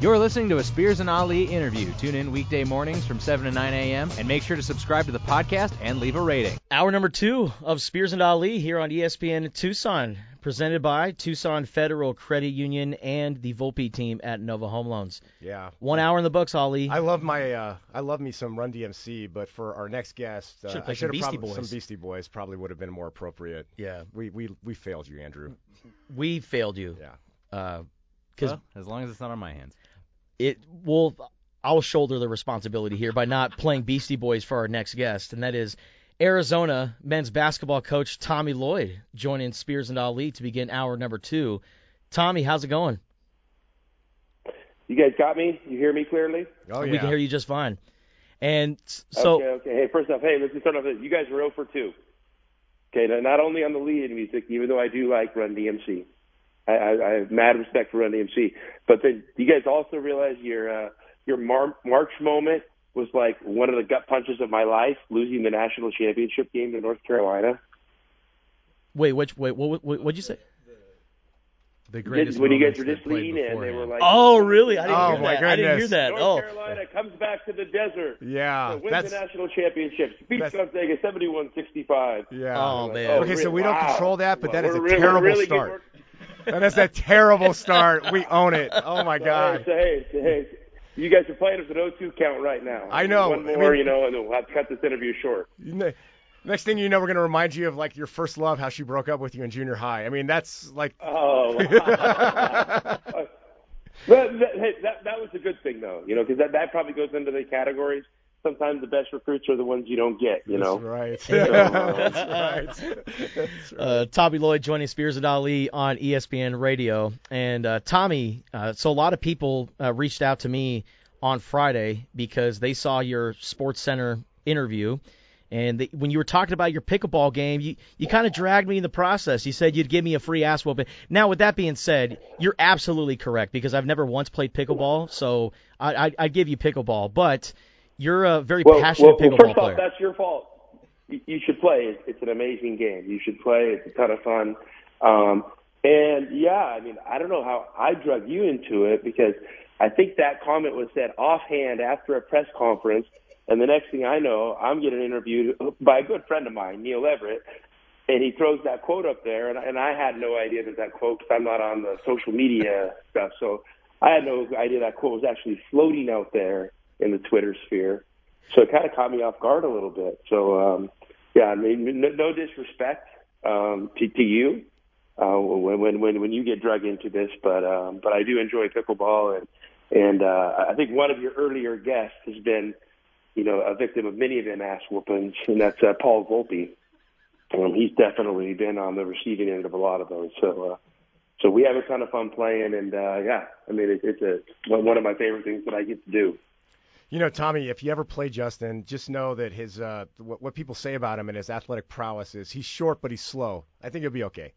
You're listening to a Spears and Ali interview. Tune in weekday mornings from 7 to 9 a.m. and make sure to subscribe to the podcast and leave a rating. Hour number two of Spears and Ali here on ESPN Tucson, presented by Tucson Federal Credit Union and the Volpe team at Nova Home Loans. Yeah. One hour in the books, Ali. I love my uh, I love me some Run DMC, but for our next guest, uh, Should've I should some have Beastie probably Boys. some Beastie Boys probably would have been more appropriate. yeah, We we we failed you, Andrew. we failed you. Yeah. Because Well, as long as it's not on my hands. It will. I'll shoulder the responsibility here by not playing Beastie Boys for our next guest, and that is Arizona men's basketball coach Tommy Lloyd joining Spears and Ali to begin hour number two. Tommy, how's it going? You guys got me? You hear me clearly? Oh yeah. we can hear you just fine. And so, okay, okay. Hey, first off, hey, let's just start off. with- You guys are 0 for 2. Okay, now, not only on the lead in music, even though I do like Run DMC. I, I, I have mad respect for Run DMC. But then you guys also realize your uh, your Mar- March moment was like one of the gut punches of my life, losing the national championship game to North Carolina. wait, which, wait, what, what, what'd you say? The greatest when you guys were just played leading and they were like, Oh, really? I didn't Oh, hear my that. I didn't hear goodness. that. North Oh, Carolina comes back to the desert. Yeah. to win That's the national championship. Beats that's- Gonzaga 71-65. yeah. Oh, Like, man. Okay, so we don't wow. control that, but that is We're a really- terrible really good start. Work. That is a terrible start. We own it. Oh my God. so, hey, hey, you guys are playing with an 0-2 count right now. I know. One I more, mean- you know, and we'll have to cut this interview short. Next thing you know, we're gonna remind you of like your first love, how she broke up with you in junior high. I mean, that's like. Oh. But that, hey, that that was a good thing though, you know, because that that probably goes into the categories. Sometimes the best recruits are the ones you don't get, you know. That's right. Yeah. That's right. That's right. uh, Tommy Lloyd joining Spears and Ali on ESPN Radio. And uh, Tommy, uh, so a lot of people uh, reached out to me on Friday because they saw your Sports Center interview. And they, when you were talking about your pickleball game, you, you kind of dragged me in the process. You said you'd give me a free ass whooping. Now, with that being said, you're absolutely correct because I've never once played pickleball, so I, I, I give you pickleball. But you're a very Well, passionate well, first player. off, that's your fault. You, you should play. It's, it's an amazing game. You should play. It's a ton of fun. Um, and yeah, I mean, I don't know how I drug you into it because I think that comment was said offhand after a press conference. And the next thing I know, I'm getting interviewed by a good friend of mine, Neil Everett, and he throws that quote up there, and, and I had no idea that that quote, because I'm not on the social media stuff, so I had no idea that quote was actually floating out there in the Twitter sphere. So it kind of caught me off guard a little bit. So um, yeah, I mean, no, no disrespect um, to, to you uh, when when when you get drug into this, but um, but I do enjoy pickleball, and and uh, I think one of your earlier guests has been, you know, a victim of many of them ass whoopings, and that's uh, Paul Volpe. Um, he's definitely been on the receiving end of a lot of those. So. Uh, so we have a ton of fun playing, and uh, yeah, I mean it, it's a one of my favorite things that I get to do. You know, Tommy, if you ever play Justin, just know that his uh, what, what people say about him and his athletic prowess is he's short but he's slow. I think he'll be okay.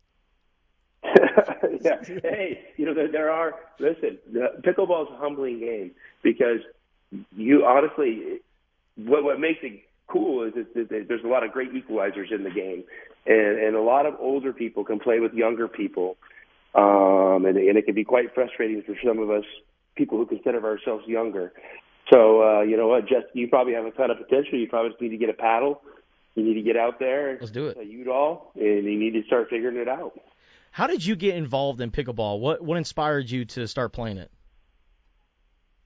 yeah. Hey, you know there, there are. Listen, pickleball is a humbling game because you honestly, what what makes it cool is that there's a lot of great equalizers in the game, and and a lot of older people can play with younger people, um, and and it can be quite frustrating for some of us people who consider ourselves younger. So uh, you know what, just you probably have a ton of potential. You probably just need to get a paddle. You need to get out there. Let's do it. A U-Doll, and you need to start figuring it out. How did you get involved in pickleball? What what inspired you to start playing it?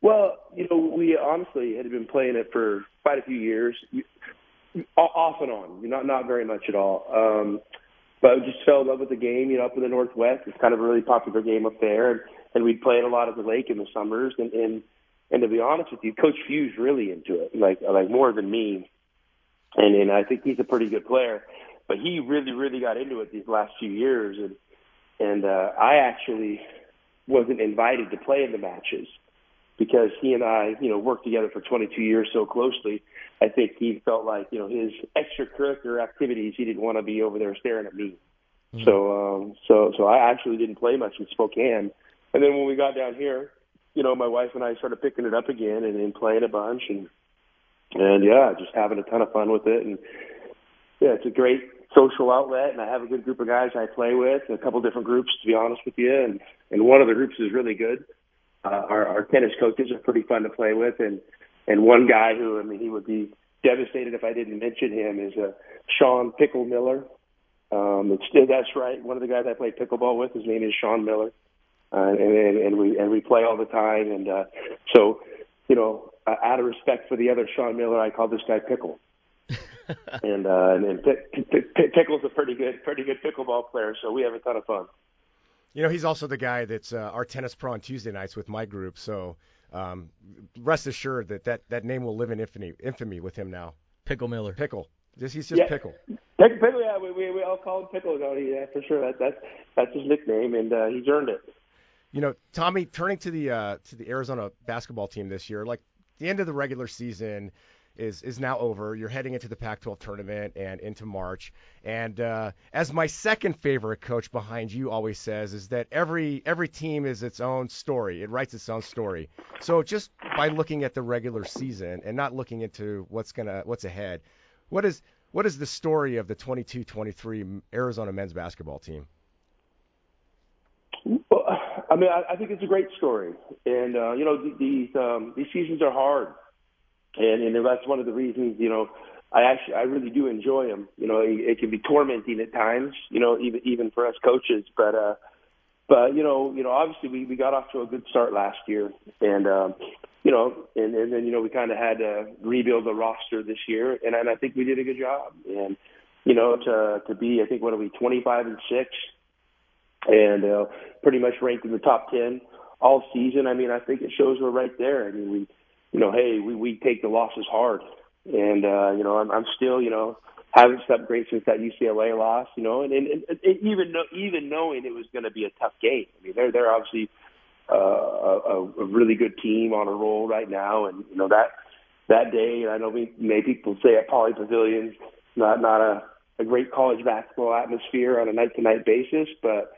Well, you know, we honestly had been playing it for quite a few years, off and on, you not not very much at all. Um, but we just fell in love with the game. You know, up in the Northwest, it's kind of a really popular game up there, and, and we'd play it a lot at the lake in the summers. And and and to be honest with you, Coach Few's really into it, like like more than me. And and I think he's a pretty good player, but he really really got into it these last few years, and and uh, I actually wasn't invited to play in the matches because he and I, you know, worked together for 22 years so closely. I think he felt like, you know, his extracurricular activities, he didn't want to be over there staring at me. So, um, so, so I actually didn't play much in Spokane. And then when we got down here, you know, my wife and I started picking it up again and, and playing a bunch and, and yeah, just having a ton of fun with it. And yeah, it's a great social outlet and I have a good group of guys I play with, a couple different groups to be honest with you. And, and one of the groups is really good uh, our, our tennis coaches are pretty fun to play with, and and one guy who I mean he would be devastated if I didn't mention him is uh, Sean Pickle Miller. Um, it's, that's right. One of the guys I play pickleball with, his name is Sean Miller, uh, and, and and we and we play all the time. And uh, so, you know, uh, out of respect for the other Sean Miller, I call this guy Pickle. and uh, and, and P- P- P- Pickle's a pretty good, pretty good pickleball player. So we have a ton of fun. You know, he's also the guy that's uh, our tennis pro on Tuesday nights with my group. So um, rest assured that, that that name will live in infamy, infamy with him now. Pickle Miller. Pickle. Just, he's just Yeah. pickle. Pickle, Pickle yeah, we, we we all call him Pickle. Don't he? Yeah, for sure. That that's that's his nickname, and uh, he's earned it. You know, Tommy, turning to the uh, to the Arizona basketball team this year, like the end of the regular season is is now over. You're heading into the Pac-12 tournament and into March. And uh, as my second favorite coach behind you always says, is that every every team is its own story. It writes its own story. So just by looking at the regular season and not looking into what's gonna what's ahead, what is what is the story of the 22-23 Arizona men's basketball team? I mean, I, I think it's a great story, and uh, you know, th- these um, these seasons are hard, and and that's one of the reasons. You know, I actually I really do enjoy them. You know, it, it can be tormenting at times. You know, even even for us coaches, but uh, but you know, you know, obviously we we got off to a good start last year, and um, you know, and and then you know we kind of had to rebuild the roster this year, and, and I think we did a good job, and you know, to to be I think what are we 25 and six and uh, pretty much ranked in the top 10 all season. I mean, I think it shows we're right there. I mean, we, you know, hey, we, we take the losses hard. And, uh, you know, I'm, I'm still, you know, haven't slept great since that UCLA loss, you know, and, and, and even, know, even knowing it was going to be a tough game. I mean, they're, they're obviously uh, a, a really good team on a roll right now. And, you know, that, that day, I know we, maybe people say at Pauley Pavilion, not, not a, a great college basketball atmosphere on a night to night basis, but,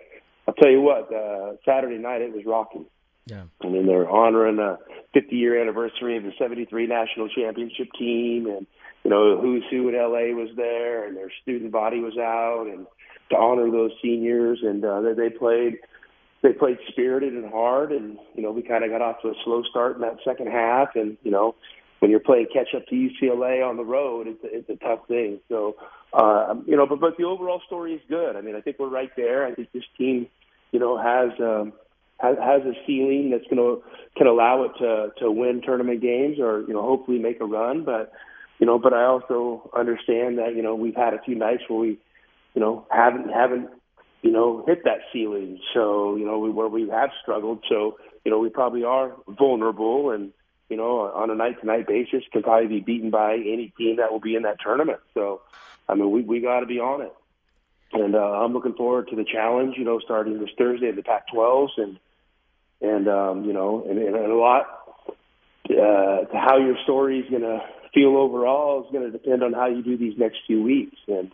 I'll tell you what, uh, Saturday night it was rocking. Yeah. I mean, they're honoring a 50 year anniversary of the 73 national championship team, and, you know, who's who in LA was there, and their student body was out, and to honor those seniors, and uh, they, they played. They played spirited and hard, and you know we kind of got off to a slow start in that second half. And you know when you're playing catch up to UCLA on the road, it's a, it's a tough thing. So uh, you know, but but the overall story is good. I mean, I think we're right there. I think this team, you know, has um, has, has a ceiling that's going to can allow it to to win tournament games or you know hopefully make a run. But you know, but I also understand that you know we've had a few nights where we, you know, haven't haven't you know hit that ceiling. So you know we, where we have struggled. So you know we probably are vulnerable and you know, on a night to night basis can probably be beaten by any team that will be in that tournament. So, I mean, we, we got to be on it. And, uh, I'm looking forward to the challenge, you know, starting this Thursday in the Pac 12s and, and, um, you know, and, and a lot, uh, to how your story is going to feel overall is going to depend on how you do these next few weeks. And,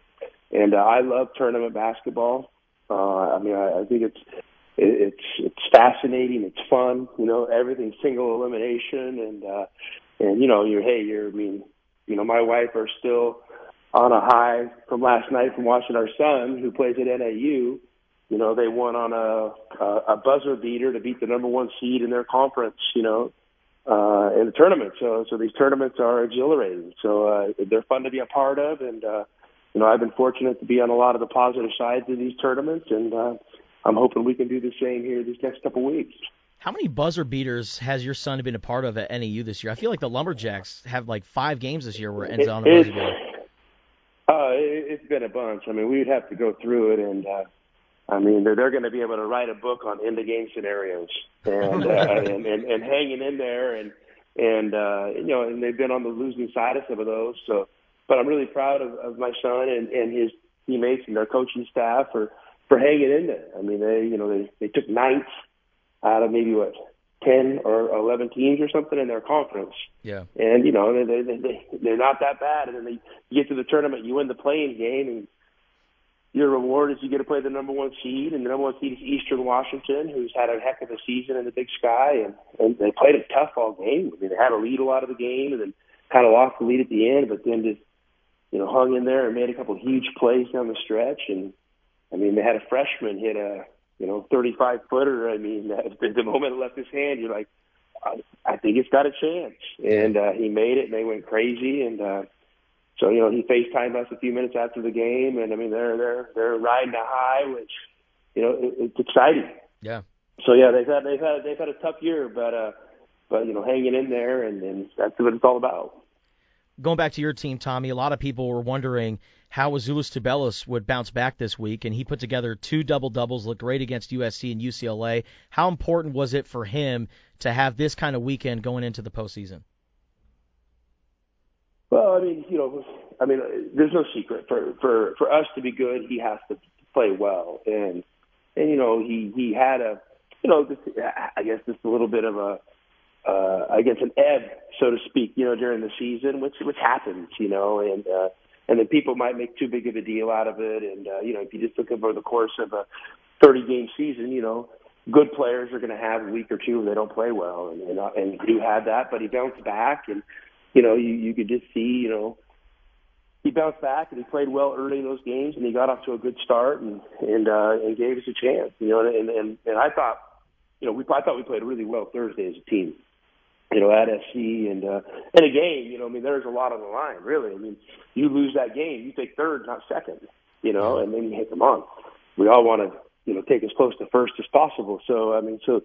and, uh, I love tournament basketball. Uh, I mean, I, I think it's, it, it's it's fascinating. It's fun. You know, everything's single elimination, and uh, and you know, you're hey, you're. I mean, you know, my wife are still on a high from last night from watching our son who plays at NAU. You know, they won on a a, a buzzer beater to beat the number one seed in their conference. You know, uh, in the tournament. So so these tournaments are exhilarating. So uh, they're fun to be a part of, and uh, you know, I've been fortunate to be on a lot of the positive sides of these tournaments, and. uh I'm hoping we can do the same here these next couple weeks. How many buzzer beaters has your son been a part of at NAU this year? I feel like the Lumberjacks have like five games this year where it ends It- on a buzzer beater. It, it's been a bunch. I mean, we'd have to go through it, and uh, I mean, they're, they're going to be able to write a book on end of game scenarios, and, uh, and and and hanging in there, and and uh, you know, and they've been on the losing side of some of those. So, but I'm really proud of, of my son and, and his teammates and their coaching staff for for hanging in there. I mean, they you know they they took ninth out of maybe what ten or eleven teams or something in their conference. Yeah. And you know they they they they're not that bad. And then they you get to the tournament, you win the playing game, and your reward is you get to play the number one seed, and the number one seed is Eastern Washington, who's had a heck of a season in the Big Sky, and and they played it tough all game. I mean, they had a lead a lot of the game, and then kind of lost the lead at the end, but then just you know hung in there and made a couple huge plays down the stretch. And I mean, they had a freshman hit a you know, 35 footer. I mean, the, the moment it left his hand, you're like, I, I think it's got a chance. And uh, he made it, and they went crazy. And uh, so, you know, he FaceTimed us a few minutes after the game, and I mean, they're they're they're riding a high, which you know, it, it's exciting. Yeah. So yeah, they've had they've had they've had a tough year, but uh, but you know, hanging in there, and, and that's what it's all about. Going back to your team, Tommy, a lot of people were wondering how Azuolas Tubelis would bounce back this week, and he put together two double doubles, looked great against USC and UCLA. How important was it for him to have this kind of weekend going into the postseason? Well, I mean, you know, I mean, there's no secret for for for us to be good, he has to play well, and and you know, he he had a, you know, this, I guess just a little bit of a uh, I guess an ebb, so to speak, you know, during the season, which which happens, you know, and uh, and then people might make too big of a deal out of it, and uh, you know, if you just look over the course of a 30 game season, you know, good players are going to have a week or two where they don't play well, and and, uh, and he had that, but he bounced back, and you know, you you could just see, you know. He bounced back and he played well early in those games, and he got off to a good start and and uh, and gave us a chance, you know. And and and I thought, you know, we I thought we played really well Thursday as a team you know, at SC and uh and a game, you know, I mean there's a lot on the line, really. I mean, you lose that game, you take third, not second, you know, and then you hit them on. We all want to, you know, take as close to first as possible. So I mean, so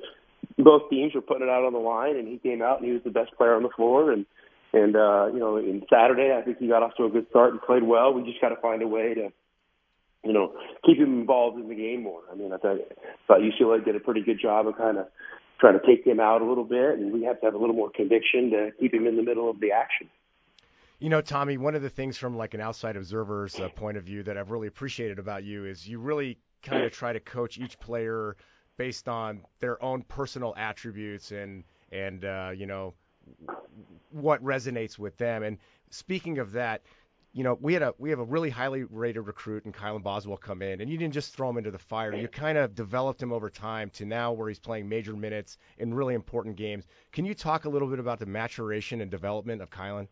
both teams were putting it out on the line and he came out and he was the best player on the floor and and uh, you know, in Saturday I think he got off to a good start and played well. We just gotta find a way to you know, keep him involved in the game more. I mean, I thought, thought UCLA did a pretty good job of kind of trying to take him out a little bit, and we have to have a little more conviction to keep him in the middle of the action. You know, Tommy, one of the things from like an outside observer's uh, point of view that I've really appreciated about you is you really kind of try to coach each player based on their own personal attributes and and uh, you know what resonates with them. And speaking of that, you know, we had a we have a really highly rated recruit in Kylan Boswell come in, and you didn't just throw him into the fire. You kind of developed him over time to now where he's playing major minutes in really important games. Can you talk a little bit about the maturation and development of Kylan?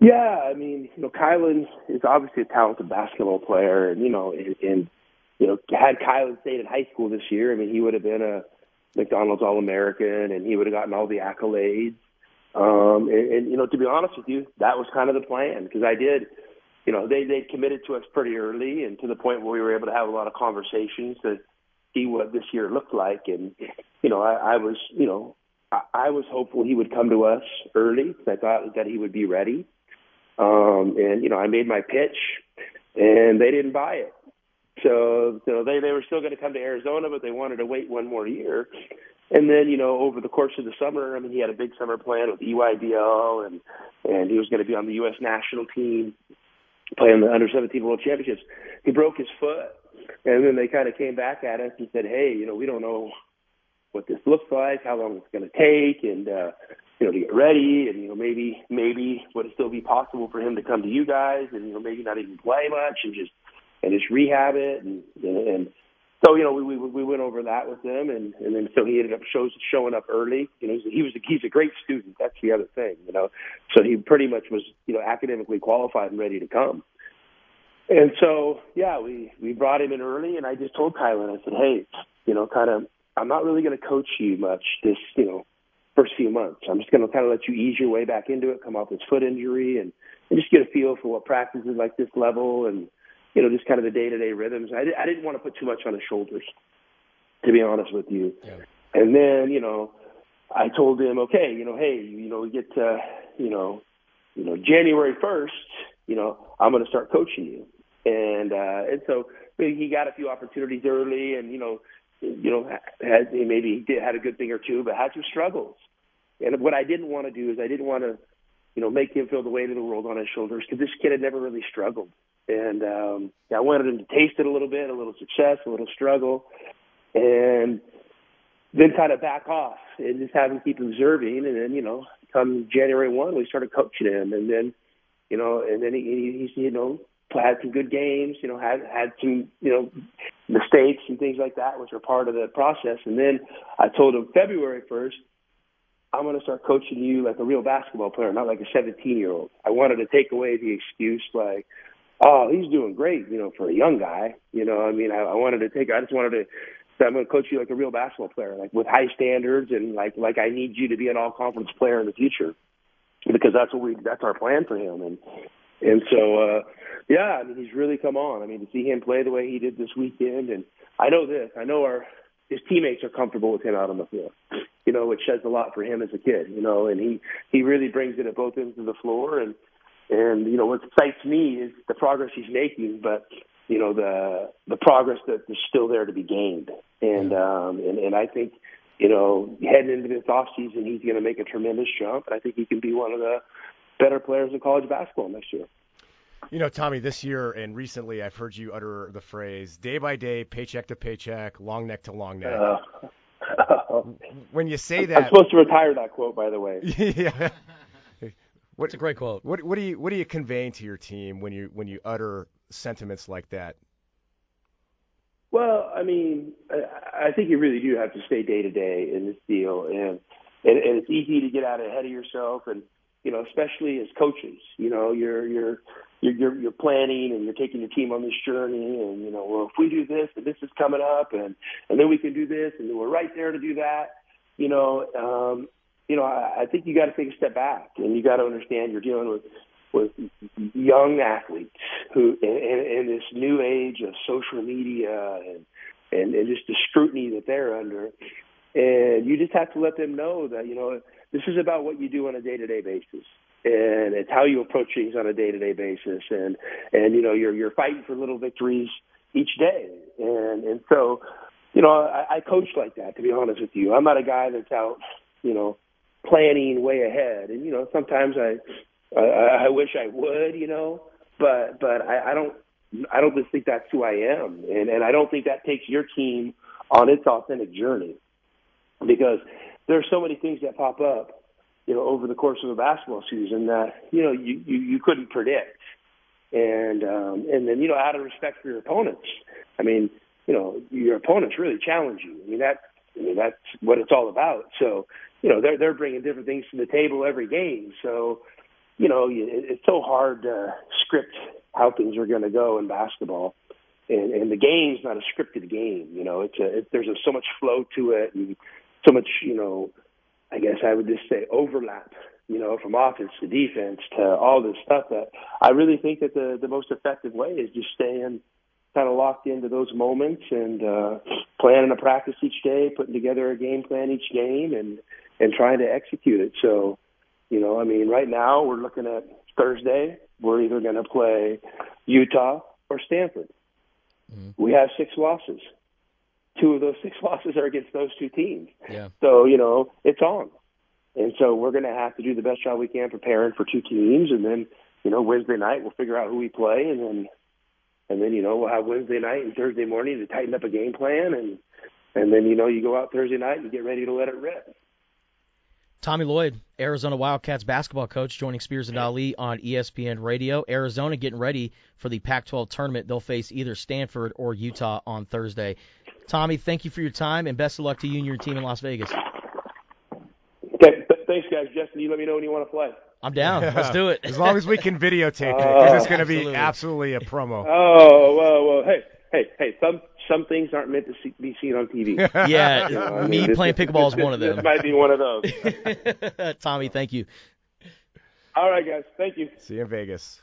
Yeah, I mean, you know, Kylan is obviously a talented basketball player, and you know, and, and you know, had Kylan stayed in high school this year, I mean, he would have been a McDonald's All American, and he would have gotten all the accolades. Um, and, and you know, to be honest with you, that was kind of the plan because I did, you know, they they committed to us pretty early, and to the point where we were able to have a lot of conversations to see what this year looked like. And you know, I, I was, you know, I, I was hopeful he would come to us early because I thought that he would be ready. Um, and you know, I made my pitch, and they didn't buy it. So, so they they were still going to come to Arizona, but they wanted to wait one more year. And then, you know, over the course of the summer, I mean, he had a big summer plan with EYBL, and and he was going to be on the U.S. national team, playing the under 17 World Championships. He broke his foot, and then they kind of came back at us and said, "Hey, you know, we don't know what this looks like, how long it's going to take, and uh, you know, to get ready, and you know, maybe maybe would it still be possible for him to come to you guys, and you know, maybe not even play much, and just and just rehab it, and and, and so you know we we we went over that with him, and and then so he ended up shows showing up early. You know, he was a, he's a great student. That's the other thing. You know, so he pretty much was you know academically qualified and ready to come. And so yeah, we we brought him in early, and I just told Kylan, I said, hey, you know, kind of, I'm not really going to coach you much this you know first few months. I'm just going to kind of let you ease your way back into it, come off this foot injury, and and just get a feel for what practice is like this level and you know, just kind of the day to day rhythms. I, I didn't want to put too much on his shoulders, to be honest with you. Yeah. And then, you know, I told him, okay, you know, hey, you know, we get to, you know, you know, January first, you know, I'm going to start coaching you. And uh, and so he got a few opportunities early, and you know, you know, had maybe he did, had a good thing or two, but had some struggles. And what I didn't want to do is I didn't want to, you know, make him feel the weight of the world on his shoulders because this kid had never really struggled and um, I wanted him to taste it a little bit, a little success, a little struggle, and then kind of back off and just have him keep observing. And then, you know, come January one, we started coaching him, and then, you know, and then he, he, he's, you know, had some good games, you know, had had some, you know, mistakes and things like that, which are part of the process. And then I told him February first, I'm going to start coaching you like a real basketball player, not like a 17 year old. I wanted to take away the excuse like, oh, he's doing great, you know, for a young guy. You know, I mean, I, I wanted to take, I just wanted to say, I'm going to coach you like a real basketball player, like with high standards and like, like I need you to be an all conference player in the future because that's what we, that's our plan for him. And, and so, uh, yeah, I mean, he's really come on. I mean, to see him play the way he did this weekend, and I know this, I know our, his teammates are comfortable with him out on the field. You know, which says a lot for him as a kid. You know, and he he really brings it at both ends of the floor. And and you know what excites me is the progress he's making, but you know the the progress that is still there to be gained. And um and and I think you know heading into this off season, he's going to make a tremendous jump. And I think he can be one of the better players in college basketball next year. You know, Tommy, this year and recently I've heard you utter the phrase day by day, paycheck to paycheck, long neck to long neck. Uh, when you say that, I'm supposed to retire that quote, by the way. yeah. What, it's a great quote. What, what do you what are you conveying to your team when you when you utter sentiments like that? Well, I mean, I, I think you really do have to stay day to day in this deal, and, and and it's easy to get out ahead of yourself, and you know, especially as coaches, you know, you're you're you're you're, you're planning and you're taking your team on this journey, and you know, well, if we do this, and this is coming up, and and then we can do this, and we're right there to do that, you know, um, you know, I, I think you got to take a step back, and you got to understand you're dealing with with young athletes who, in, in, in this new age of social media and and, and just the scrutiny that they're under, and you just have to let them know that you know this is about what you do on a day-to-day basis. And it's how you approach things on a day-to-day basis. And and you know you're you're fighting for little victories each day. And and so you know I, I coach like that to be honest with you. I'm not a guy that's out you know planning way ahead and you know sometimes i i, I wish i would you know but but i i don't i don't just think that's who i am and and i don't think that takes your team on its authentic journey because there are so many things that pop up you know, over the course of a basketball season that you know you you, you couldn't predict, and um, and then you know, out of respect for your opponents, I mean, you know, your opponents really challenge you. I mean that I mean that's what it's all about. So you know, they're they're bringing different things to the table every game. So you know, it's so hard to script how things are going to go in basketball. And, and the game's not a scripted game, you know. It's a it, there's a, so much flow to it, and so much, you know, I guess I would just say overlap, you know, from offense to defense to all this stuff that I really think that the the most effective way is just staying kind of locked into those moments and uh planning a practice each day, putting together a game plan each game and and trying to execute it. So, you know, I mean, right now we're looking at Thursday. We're either going to play Utah or Stanford. Mm-hmm. We have six losses two of those six losses are against those two teams. Yeah. So, you know, it's on. And so we're going to have to do the best job we can preparing for two teams. And then, you know, Wednesday night we'll figure out who we play. And then, and then, you know, we'll have Wednesday night and Thursday morning to tighten up a game plan. And, and then, you know, you go out Thursday night and get ready to let it rip. Tommy Lloyd, Arizona Wildcats basketball coach, joining Spears and Ali on ESPN Radio. Arizona getting ready for the Pac 12 tournament. They'll face either Stanford or Utah on Thursday. Tommy, thank you for your time and best of luck to you and your team in Las Vegas. Okay, thanks, guys. Justin, you let me know when you want to play. I'm down. Let's do it. as long as we can videotape it, because it's going to be absolutely a promo. Oh whoa, whoa. hey, hey, hey. Some some things aren't meant to see, be seen on TV. yeah, you know, I mean, me this, playing pickleball is one of them. This might be one of those. Tommy, thank you. All right, guys. Thank you. See you in Vegas.